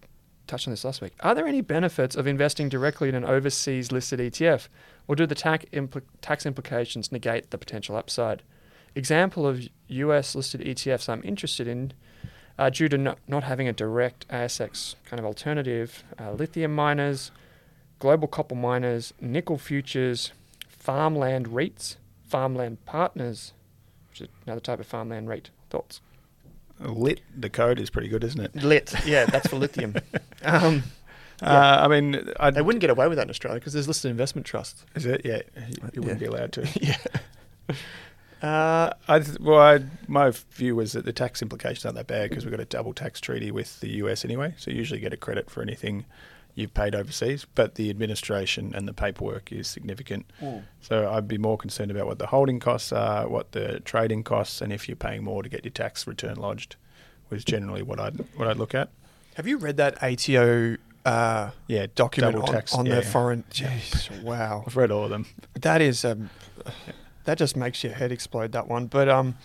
[SPEAKER 1] touched on this last week. Are there any benefits of investing directly in an overseas listed ETF, or do the tax impl- tax implications negate the potential upside? Example of US listed ETFs I'm interested in, uh, due to not, not having a direct ASX kind of alternative, uh, lithium miners, global copper miners, nickel futures, farmland REITs, farmland partners, which is another type of farmland REIT. Thoughts?
[SPEAKER 2] Lit, the code is pretty good, isn't it?
[SPEAKER 1] Lit, yeah, that's for lithium. Um,
[SPEAKER 2] Uh, I mean, I
[SPEAKER 1] they wouldn't get away with that in Australia because there's listed investment trusts.
[SPEAKER 2] Is it? Yeah, you, you wouldn't
[SPEAKER 1] Yeah.
[SPEAKER 2] be allowed to.
[SPEAKER 1] yeah. Uh,
[SPEAKER 2] I th- well, I, my view was that the tax implications aren't that bad because we've got a double tax treaty with the US anyway. So you usually get a credit for anything you've paid overseas, but the administration and the paperwork is significant. So I'd be more concerned about what the holding costs are, what the trading costs, and if you're paying more to get your tax return lodged, was generally what I'd what I'd look at.
[SPEAKER 1] Have you read that ATO uh,
[SPEAKER 2] Yeah,
[SPEAKER 1] document on,
[SPEAKER 2] tax,
[SPEAKER 1] on
[SPEAKER 2] yeah,
[SPEAKER 1] the foreign? Jeez, wow,
[SPEAKER 2] I've read all of them.
[SPEAKER 1] that is um, that just makes your head explode. That one, but um,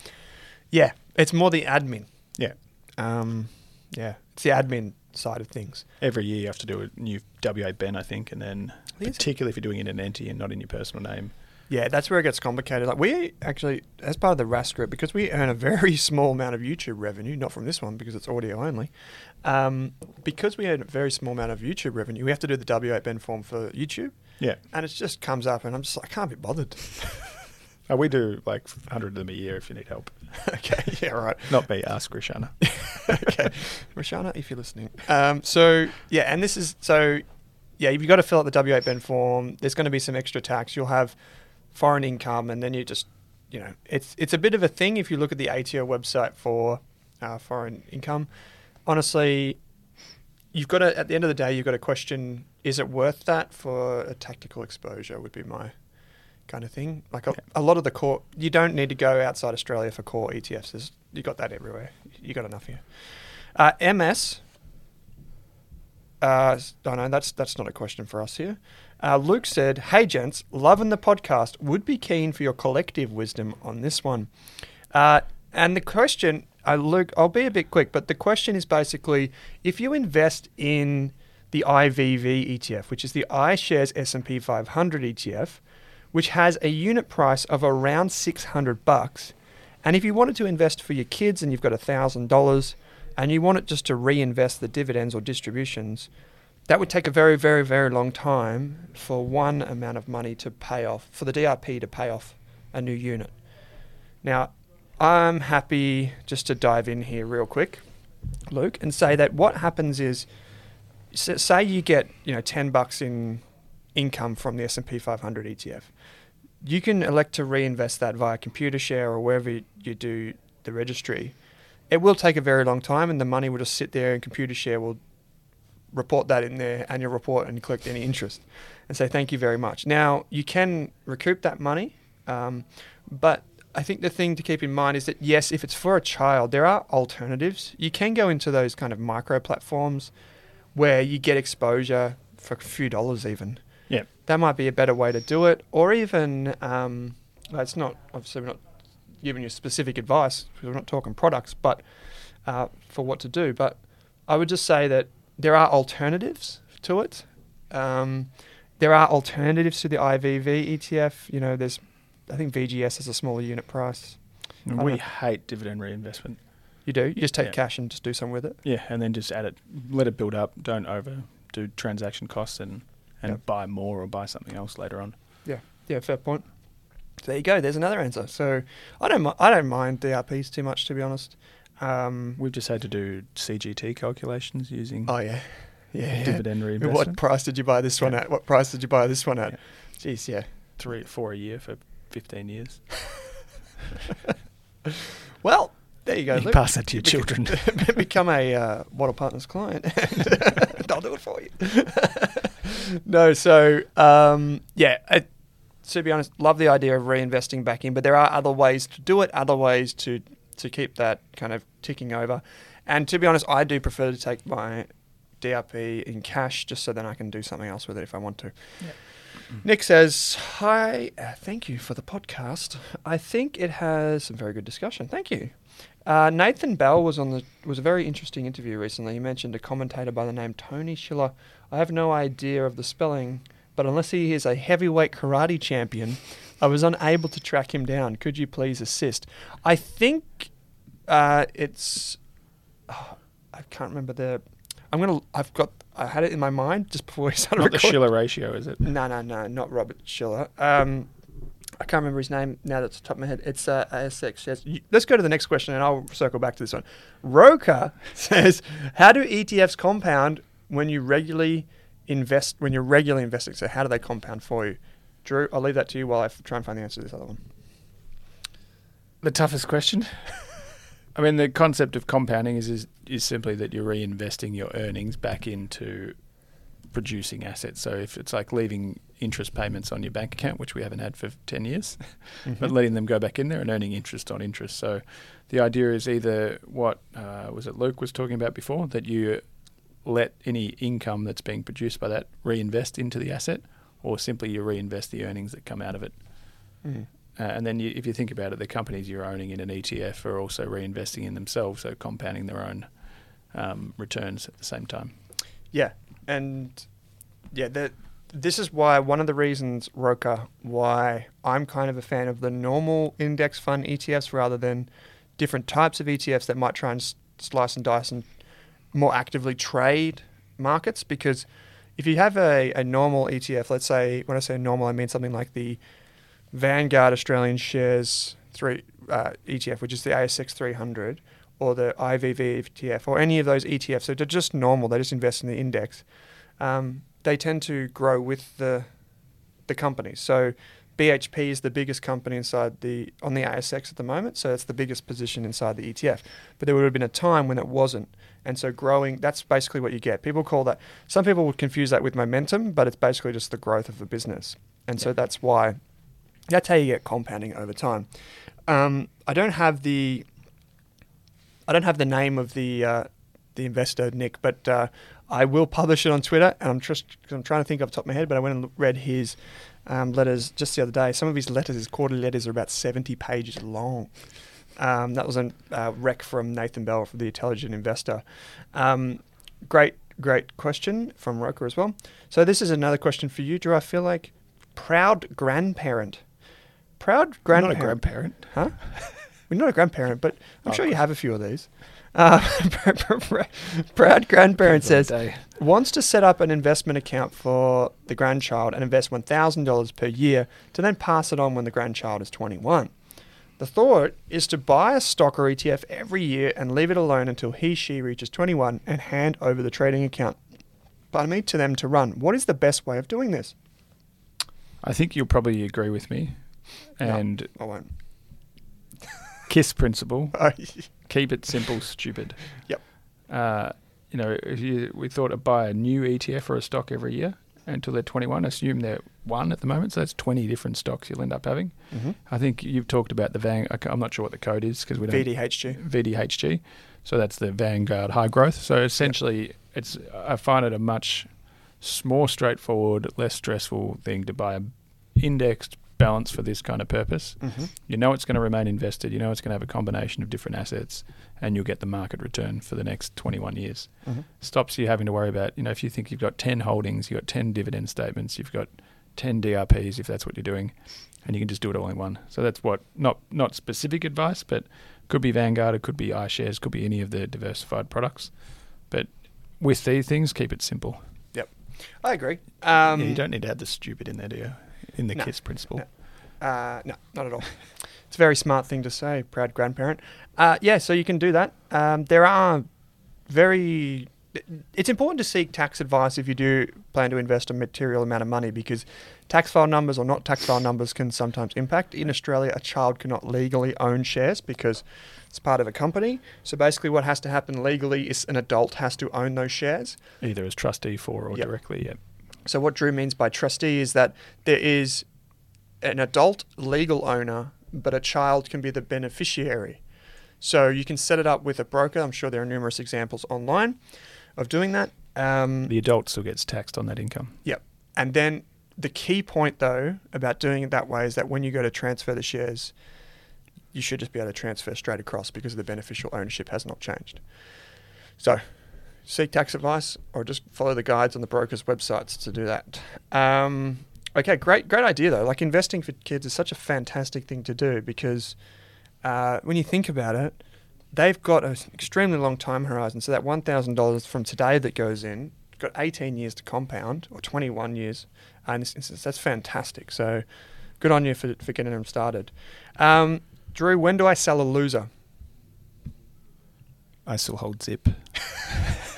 [SPEAKER 1] yeah, it's more the admin.
[SPEAKER 2] Yeah.
[SPEAKER 1] Um, yeah, it's the admin side of things.
[SPEAKER 2] Every year you have to do a new W8 Ben, I think, and then particularly if you're doing it in NT and not in your personal name.
[SPEAKER 1] Yeah, that's where it gets complicated. Like we actually, as part of the Rask group, because we earn a very small amount of YouTube revenue, not from this one because it's audio only. Um, because we earn a very small amount of YouTube revenue, we have to do the W8 Ben form for YouTube,
[SPEAKER 2] Yeah.
[SPEAKER 1] and it just comes up, and I'm just like, I can't be bothered.
[SPEAKER 2] Oh, we do like 100 of them a year if you need help.
[SPEAKER 1] okay, yeah, right.
[SPEAKER 2] Not me, ask Rishana.
[SPEAKER 1] okay, Rashana, if you're listening. Um, so yeah, and this is so yeah, you've got to fill out the W8 Ben form. There's going to be some extra tax. You'll have foreign income, and then you just you know it's it's a bit of a thing if you look at the ATO website for uh, foreign income. Honestly, you've got to at the end of the day, you've got to question: is it worth that for a tactical exposure? Would be my kind of thing. Like a, a lot of the core, you don't need to go outside Australia for core ETFs. There's, you got that everywhere. You got enough here. Uh, MS. Uh, oh no, that's that's not a question for us here. Uh, Luke said, "Hey gents, loving the podcast. Would be keen for your collective wisdom on this one." Uh, and the question, uh, Luke, I'll be a bit quick, but the question is basically, if you invest in the IVV ETF, which is the iShares S&P 500 ETF, which has a unit price of around 600 bucks, and if you wanted to invest for your kids and you've got $1,000 and you want it just to reinvest the dividends or distributions, that would take a very, very, very long time for one amount of money to pay off, for the DRP to pay off a new unit. Now, I'm happy just to dive in here real quick, Luke, and say that what happens is, say you get you know 10 bucks in income from the S&P 500 ETF you can elect to reinvest that via Computershare or wherever you do the registry. It will take a very long time, and the money will just sit there, and Computershare will report that in their annual report and collect any interest and say thank you very much. Now you can recoup that money, um, but I think the thing to keep in mind is that yes, if it's for a child, there are alternatives. You can go into those kind of micro platforms where you get exposure for a few dollars even. That might be a better way to do it. Or even, um, it's not obviously we're not giving you specific advice because we're not talking products, but uh, for what to do. But I would just say that there are alternatives to it. Um, there are alternatives to the IVV ETF. You know, there's I think VGS has a smaller unit price.
[SPEAKER 2] We hate dividend reinvestment.
[SPEAKER 1] You do. You just take
[SPEAKER 2] Yeah.
[SPEAKER 1] cash and just do something with it.
[SPEAKER 2] Yeah, and then just add it, let it build up. Don't overdo transaction costs and and
[SPEAKER 1] Yep.
[SPEAKER 2] buy more or buy something else later on.
[SPEAKER 1] Yeah, yeah, fair point. So there you go. There's another answer. So I don't. mi- I don't mind DRPs too much, to be honest. Um,
[SPEAKER 2] We've just had to do CGT calculations using
[SPEAKER 1] oh yeah, yeah. yeah.
[SPEAKER 2] dividend
[SPEAKER 1] What price did you buy this one
[SPEAKER 2] Yeah.
[SPEAKER 1] at? What price did you buy this one at? Jeez, yeah.
[SPEAKER 2] Three, four a year for fifteen years.
[SPEAKER 1] Well, there you go.
[SPEAKER 2] You
[SPEAKER 1] Luke.
[SPEAKER 2] pass that to your
[SPEAKER 1] Bec-
[SPEAKER 2] children.
[SPEAKER 1] Become a uh, Wattle Partners client. and I'll do it for you. No, so um, yeah. I, to be honest, love the idea of reinvesting back in, but there are other ways to do it. Other ways to to keep that kind of ticking over. And to be honest, I do prefer to take my DRP in cash just so then I can do something else with it if I want to. Nick says, Hi, uh, thank you for the podcast. I think it has some very good discussion. Thank you. Uh, Nathan Bell was on the was a very interesting interview recently. He mentioned a commentator by the name Tony Schiller. I have no idea of the spelling, but unless he is a heavyweight karate champion, I was unable to track him down. Could you please assist? I think uh, it's oh, I can't remember the. I'm gonna. I've got. I had it in my mind just before we started
[SPEAKER 2] Not the. Shiller ratio, is it?
[SPEAKER 1] No, no, no, not Robert Shiller. Um, I can't remember his name now. That's the top of my head. It's uh, ASX. Yes. Let's go to the next question, and I'll circle back to this one. Roka says, "How do ETFs compound when you regularly invest? When you're regularly investing, so how do they compound for you?" Drew, I'll leave that to you while I f- try and find the answer to this other one.
[SPEAKER 2] The toughest question. I mean, the concept of compounding is, is is simply that you're reinvesting your earnings back into producing assets. So if it's like leaving interest payments on your bank account, which we haven't had for 10 years, but
[SPEAKER 1] Mhm.
[SPEAKER 2] letting them go back in there and earning interest on interest. So the idea is either what uh, was it Luke was talking about before, that you let any income that's being produced by that reinvest into the asset, or simply you reinvest the earnings that come out of it.
[SPEAKER 1] Mm.
[SPEAKER 2] Uh, and then you, if you think about it, the companies you're owning in an ETF are also reinvesting in themselves, so compounding their own um, returns at the same time.
[SPEAKER 1] Yeah, and yeah, that this is why one of the reasons, Roka, why I'm kind of a fan of the normal index fund ETFs rather than different types of ETFs that might try and slice and dice and more actively trade markets. Because if you have a, a normal ETF, let's say when I say normal, I mean something like the Vanguard Australian Shares three uh, ETF, which is the ASX 300, or the IVV ETF, or any of those ETFs. So they're just normal. They just invest in the index. Um, they tend to grow with the the companies. So BHP is the biggest company inside the on the ASX at the moment. So it's the biggest position inside the ETF. But there would have been a time when it wasn't. And so growing, that's basically what you get. People call that. Some people would confuse that with momentum, but it's basically just the growth of the business. And so that's why. That's how you get compounding over time. Um, I don't have the I don't have the name of the uh, the investor, Nick, but uh, I will publish it on Twitter. And I'm just I'm trying to think off the top of my head, but I went and read his um, letters just the other day. Some of his letters, his quarterly letters, are about 70 pages long. Um, that was a uh, rec from Nathan Bell from the Intelligent Investor. Um, great, great question from Roka as well. So this is another question for you. Do I feel like proud grandparent? Proud grandparent.
[SPEAKER 2] not a grandparent.
[SPEAKER 1] Huh? We're not a grandparent, but I'm
[SPEAKER 2] Oh,
[SPEAKER 1] sure you have a few of these. Uh, proud grandparent
[SPEAKER 2] Depends on the
[SPEAKER 1] says wants to set up an investment account for the grandchild and invest $1,000 per year to then pass it on when the grandchild is 21. The thought is to buy a stock or ETF every year and leave it alone until he she reaches 21 and hand over the trading account. Pardon me, to them to run. What is the best way of doing this?
[SPEAKER 2] I think you'll probably agree with me.
[SPEAKER 1] No.
[SPEAKER 2] And
[SPEAKER 1] I won't.
[SPEAKER 2] KISS principle keep it simple, stupid.
[SPEAKER 1] Yep.
[SPEAKER 2] Uh, you know, if you we thought to buy a new ETF or a stock every year until they're 21, assume they're one at the moment, so that's 20 different stocks you'll end up having.
[SPEAKER 1] mm-hmm.
[SPEAKER 2] I think you've talked about the Van. I'm not sure what the code is because we don't
[SPEAKER 1] VDHG.
[SPEAKER 2] VDHG. So that's the Vanguard High Growth. So essentially, it's I find it a much more straightforward, less stressful thing to buy an indexed balance for this kind of purpose.
[SPEAKER 1] Mm-hmm.
[SPEAKER 2] You know it's going to remain invested. You know it's going to have a combination of different assets, and you'll get the market return for the next 21 years.
[SPEAKER 1] Mm-hmm.
[SPEAKER 2] Stops you having to worry about. You know, if you think you've got 10 holdings, you've got 10 dividend statements, you've got 10 DRPs, if that's what you're doing, and you can just do it all in one. So that's what not not specific advice, but could be Vanguard, it could be iShares, could be any of the diversified products. But with these things, keep it simple. Yep.
[SPEAKER 1] I agree. Um,
[SPEAKER 2] yeah, you don't need to add the stupid in there, do you? In the
[SPEAKER 1] No.
[SPEAKER 2] KISS principle.
[SPEAKER 1] No. Uh, no, not at all. It's a very smart thing to say, proud grandparent. Uh, yeah, so you can do that. Um, there are very. It's important to seek tax advice if you do plan to invest a material amount of money because tax file numbers or not tax file numbers can sometimes impact. In Australia, a child cannot legally own shares because it's part of a company. So basically, what has to happen legally is an adult has to own those shares.
[SPEAKER 2] Either as trustee for or
[SPEAKER 1] Yep.
[SPEAKER 2] directly, yeah.
[SPEAKER 1] So what Drew means by trustee is that there is an adult legal owner, but a child can be the beneficiary. So you can set it up with a broker. I'm sure there are numerous examples online of doing that. Um,
[SPEAKER 2] The adult still gets taxed on that income. Yep.
[SPEAKER 1] And then the key point, though, about doing it that way is that when you go to transfer the shares, you should just be able to transfer straight across because the beneficial ownership has not changed. So, seek tax advice or just follow the guides on the brokers' websites to do that. Um, okay, great, great idea though. Like investing for kids is such a fantastic thing to do because uh, when you think about it, they've got an extremely long time horizon. So that one thousand dollars from today that goes in, got eighteen years to compound or twenty one years. Uh, in this instance, that's fantastic. So good on you for for getting them started. Um, Drew, when do I sell a loser?
[SPEAKER 2] I still hold Zip.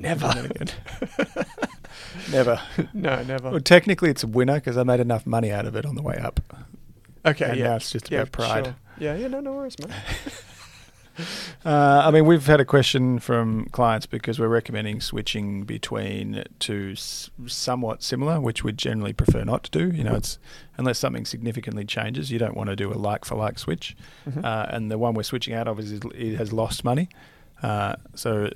[SPEAKER 1] Never.
[SPEAKER 2] Never.
[SPEAKER 1] no, never.
[SPEAKER 2] Well, technically, it's a winner because I made enough money out of it on the way up.
[SPEAKER 1] Okay,
[SPEAKER 2] and
[SPEAKER 1] yeah.
[SPEAKER 2] now it's just
[SPEAKER 1] yeah,
[SPEAKER 2] about pride.
[SPEAKER 1] sure. Yeah, yeah, no, no worries, man.
[SPEAKER 2] Uh, I mean, we've had a question from clients because we're recommending switching between two s- somewhat similar, which we'd generally prefer not to do. You know, it's unless something significantly changes, you don't want to do a like for like switch.
[SPEAKER 1] Mhm.
[SPEAKER 2] Uh, and the one we're switching out of is it has lost money. Uh, so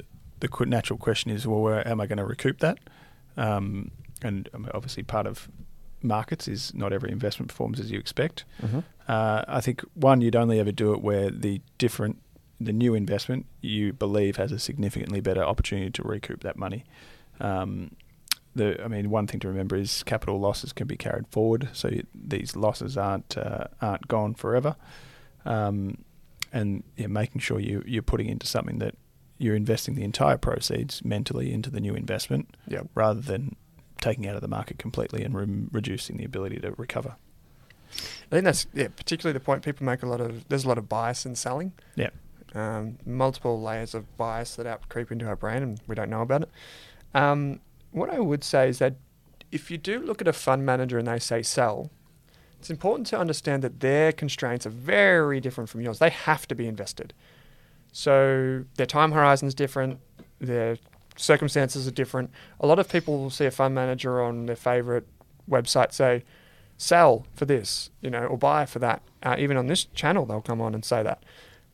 [SPEAKER 2] the natural question is, well, where am I going to recoup that? Um, and um, obviously, part of markets is not every investment performs as you expect. Uh, I think one, you'd only ever do it where the different, the new investment you believe has a significantly better opportunity to recoup that money. Um, the, I mean, one thing to remember is capital losses can be carried forward, so you, these losses aren't uh, aren't gone forever. Um, and yeah, making sure you you're putting into something that you're investing the entire proceeds mentally into the new investment,
[SPEAKER 1] Yep.
[SPEAKER 2] rather than taking out of the market completely and re- reducing the ability to recover.
[SPEAKER 1] I think that's yeah, particularly the point people make a lot of. There's a lot of bias in selling.
[SPEAKER 2] Yeah.
[SPEAKER 1] Um, multiple layers of bias that out creep into our brain, and we don't know about it. Um, what I would say is that if you do look at a fund manager and they say sell, it's important to understand that their constraints are very different from yours. They have to be invested. So their time horizon is different. Their circumstances are different. A lot of people will see a fund manager on their favorite website say, sell for this, you know, or buy for that. Uh, even on this channel, they'll come on and say that.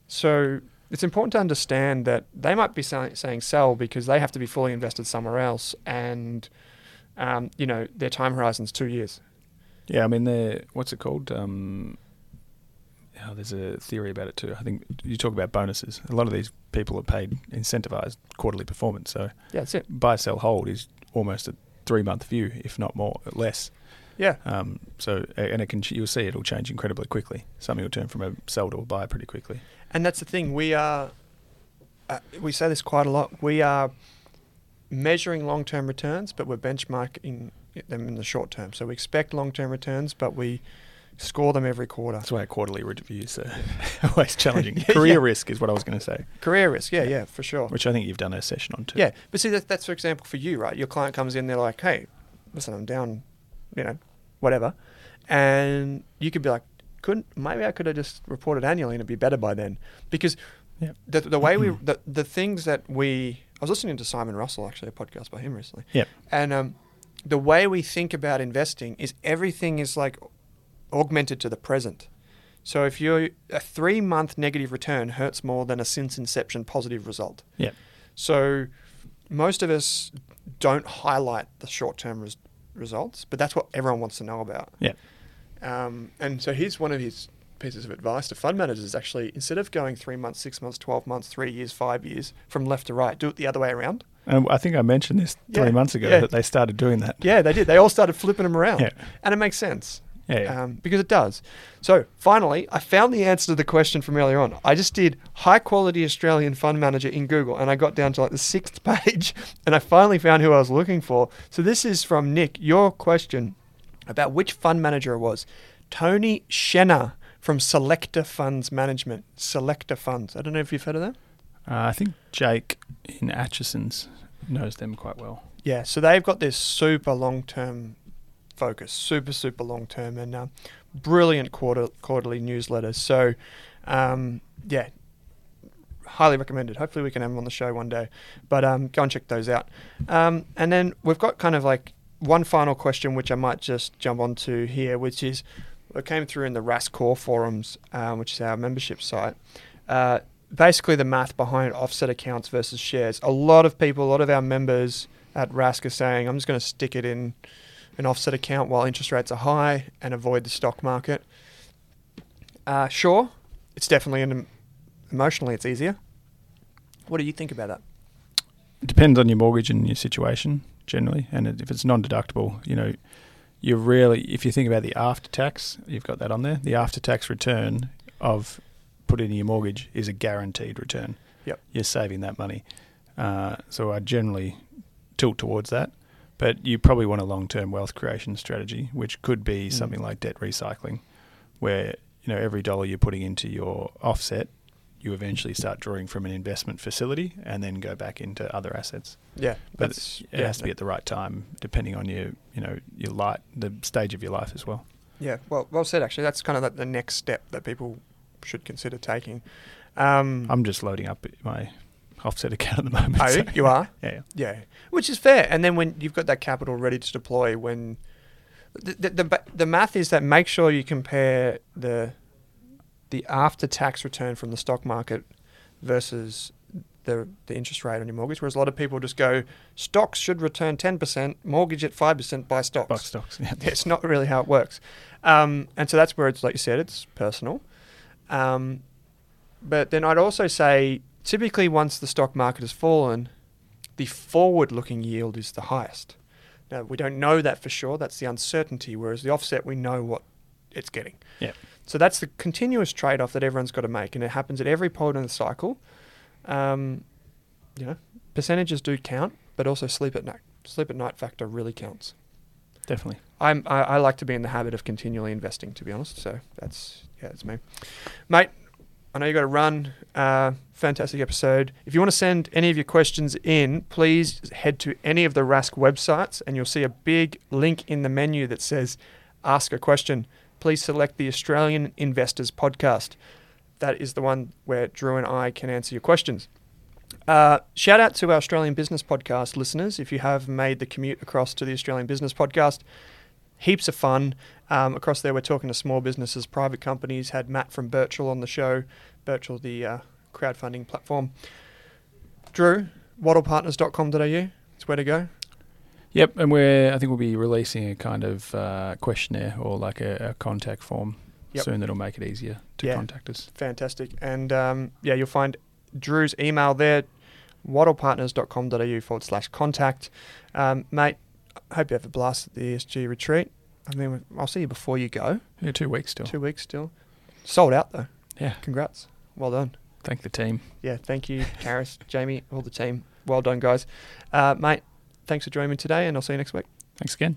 [SPEAKER 1] So it's important to understand that they might be say- saying sell because they have to be fully invested somewhere else, and um, you know their time horizon's two years.
[SPEAKER 2] Yeah, I mean, the what's it called? Um, oh, there's a theory about it too. I think you talk about bonuses. A lot of these people are paid incentivized quarterly performance. So
[SPEAKER 1] Yeah, that's it.
[SPEAKER 2] buy, sell, hold is almost a three month view, if not more, less.
[SPEAKER 1] Yeah,
[SPEAKER 2] Um, so and it can you'll see it'll change incredibly quickly. Something will turn from a sell to a buy pretty quickly.
[SPEAKER 1] and that's the thing. We are. Uh, we say this quite a lot. We are measuring long-term returns, but we're benchmarking them in the short term. So we expect long-term returns, but we score them every quarter.
[SPEAKER 2] That's why a quarterly reviews are always challenging.
[SPEAKER 1] Yeah,
[SPEAKER 2] Career
[SPEAKER 1] yeah.
[SPEAKER 2] risk is what I was going to say,
[SPEAKER 1] Career risk, yeah, yeah, for sure.
[SPEAKER 2] which I think you've done a session on too.
[SPEAKER 1] Yeah, but see, that, that's for example for you, right? Your client comes in, they're like, "Hey, listen, I'm down, you know, whatever," and you could be like, "Couldn't maybe I could have just reported annually and it'd be better by then?" Because
[SPEAKER 2] Yeah.
[SPEAKER 1] the the way we the the things that we I was listening to Simon Russell actually a podcast by him recently,
[SPEAKER 2] Yeah.
[SPEAKER 1] and um, the way we think about investing is everything is like augmented to the present. So if you're a three month negative return hurts more than a since inception positive result.
[SPEAKER 2] Yeah.
[SPEAKER 1] So most of us don't highlight the short term res- results, but that's what everyone wants to know about.
[SPEAKER 2] Yeah.
[SPEAKER 1] Um, and so here's one of his pieces of advice to fund managers is actually instead of going three months, six months, 12 months, three years, five years from left to right, do it the other way around.
[SPEAKER 2] And I think I mentioned this three
[SPEAKER 1] Yeah,
[SPEAKER 2] months ago
[SPEAKER 1] yeah.
[SPEAKER 2] that they started doing that.
[SPEAKER 1] Yeah, they did. They all started flipping them around.
[SPEAKER 2] Yeah.
[SPEAKER 1] And it makes sense.
[SPEAKER 2] Yeah, yeah.
[SPEAKER 1] Um, because it does. So finally, I found the answer to the question from earlier on. I just did high quality Australian fund manager in Google and I got down to like the sixth page and I finally found who I was looking for. So this is from Nick, your question about which fund manager it was. Tony Scenna from Selector Funds Management. Selector Funds. I don't know if you've heard of them.
[SPEAKER 2] Uh, I think Jake in Atchison's knows them quite well.
[SPEAKER 1] Yeah, so they've got this super long term focus, super, super long term, and um, brilliant quarter, quarterly newsletters. So, um, yeah, highly recommended. Hopefully, we can have them on the show one day. But um, go and check those out. Um, and then we've got kind of like one final question, which I might just jump onto here, which is it came through in the Rask Core forums, um, which is our membership site. Uh, basically, the math behind offset accounts versus shares. A lot of people, a lot of our members at Rask are saying, I'm just going to stick it in an offset account while interest rates are high and avoid the stock market. Uh, sure, it's definitely an emotionally it's easier. What do you think about that?
[SPEAKER 2] It depends on your mortgage and your situation generally, and if it's non-deductible, you know, you really If you think about the after-tax, you've got that on there. The after-tax return of put in your mortgage is a guaranteed return.
[SPEAKER 1] Yep.
[SPEAKER 2] You're saving that money, uh, so I generally tilt towards that. But you probably want a long-term wealth creation strategy, which could be
[SPEAKER 1] Mm.
[SPEAKER 2] something like debt recycling, where you know every dollar you're putting into your offset, you eventually start drawing from an investment facility and then go back into other assets.
[SPEAKER 1] Yeah,
[SPEAKER 2] But It has to be at the right time, depending on your you know your light, the stage of your life as well.
[SPEAKER 1] Yeah, well, well said. Actually, that's kind of like the next step that people should consider taking. Um,
[SPEAKER 2] I'm just loading up my offset account at the moment.
[SPEAKER 1] oh,
[SPEAKER 2] so-
[SPEAKER 1] you are?
[SPEAKER 2] Yeah, yeah.
[SPEAKER 1] Yeah, which is fair. And then when you've got that capital ready to deploy, when the the, the, the math is that make sure you compare the the after tax return from the stock market versus the the interest rate on your mortgage. Whereas a lot of people just go stocks should return ten percent, mortgage at five percent, buy stocks.
[SPEAKER 2] Buck stocks. Yeah.
[SPEAKER 1] It's not really how it works. Um, and so that's where it's like you said, it's personal. Um, but then I'd also say typically once the stock market has fallen, the forward looking yield is the highest. Now we don't know that for sure, that's the uncertainty, whereas the offset we know what it's getting.
[SPEAKER 2] Yeah.
[SPEAKER 1] So that's the continuous trade off that everyone's got to make and it happens at every point in the cycle. Um, you know, percentages do count, but also sleep at night sleep at night factor really counts.
[SPEAKER 2] Definitely.
[SPEAKER 1] I'm I, I like to be in the habit of continually investing, to be honest. So that's yeah, that's me, mate. I know you got to run. Uh, fantastic episode. If you want to send any of your questions in, please head to any of the Rask websites, and you'll see a big link in the menu that says "Ask a Question." Please select the Australian Investors Podcast. That is the one where Drew and I can answer your questions. Uh, shout out to our Australian Business Podcast listeners. If you have made the commute across to the Australian Business Podcast, heaps of fun. Um, across there, we're talking to small businesses, private companies. Had Matt from Birchal on the show. Birchal, the uh, crowdfunding platform. Drew, wattlepartners.com.au. It's where to go.
[SPEAKER 2] Yep, and we're I think we'll be releasing a kind of uh, questionnaire or like a, a contact form
[SPEAKER 1] Yep.
[SPEAKER 2] soon that'll make it easier to
[SPEAKER 1] Yeah.
[SPEAKER 2] contact us.
[SPEAKER 1] Fantastic. And um, yeah, you'll find Drew's email there, wattlepartners.com.au forward slash contact. Um, mate, hope you have a blast at the ESG retreat. I mean, I'll see you before you go.
[SPEAKER 2] Yeah, two weeks still.
[SPEAKER 1] Two weeks still. Sold out though.
[SPEAKER 2] Yeah.
[SPEAKER 1] Congrats. Well done.
[SPEAKER 2] Thank the team.
[SPEAKER 1] Yeah, thank you, Karis, Jamie, all the team. Well done, guys. Uh, mate, thanks for joining me today, and I'll see you next week.
[SPEAKER 2] Thanks again.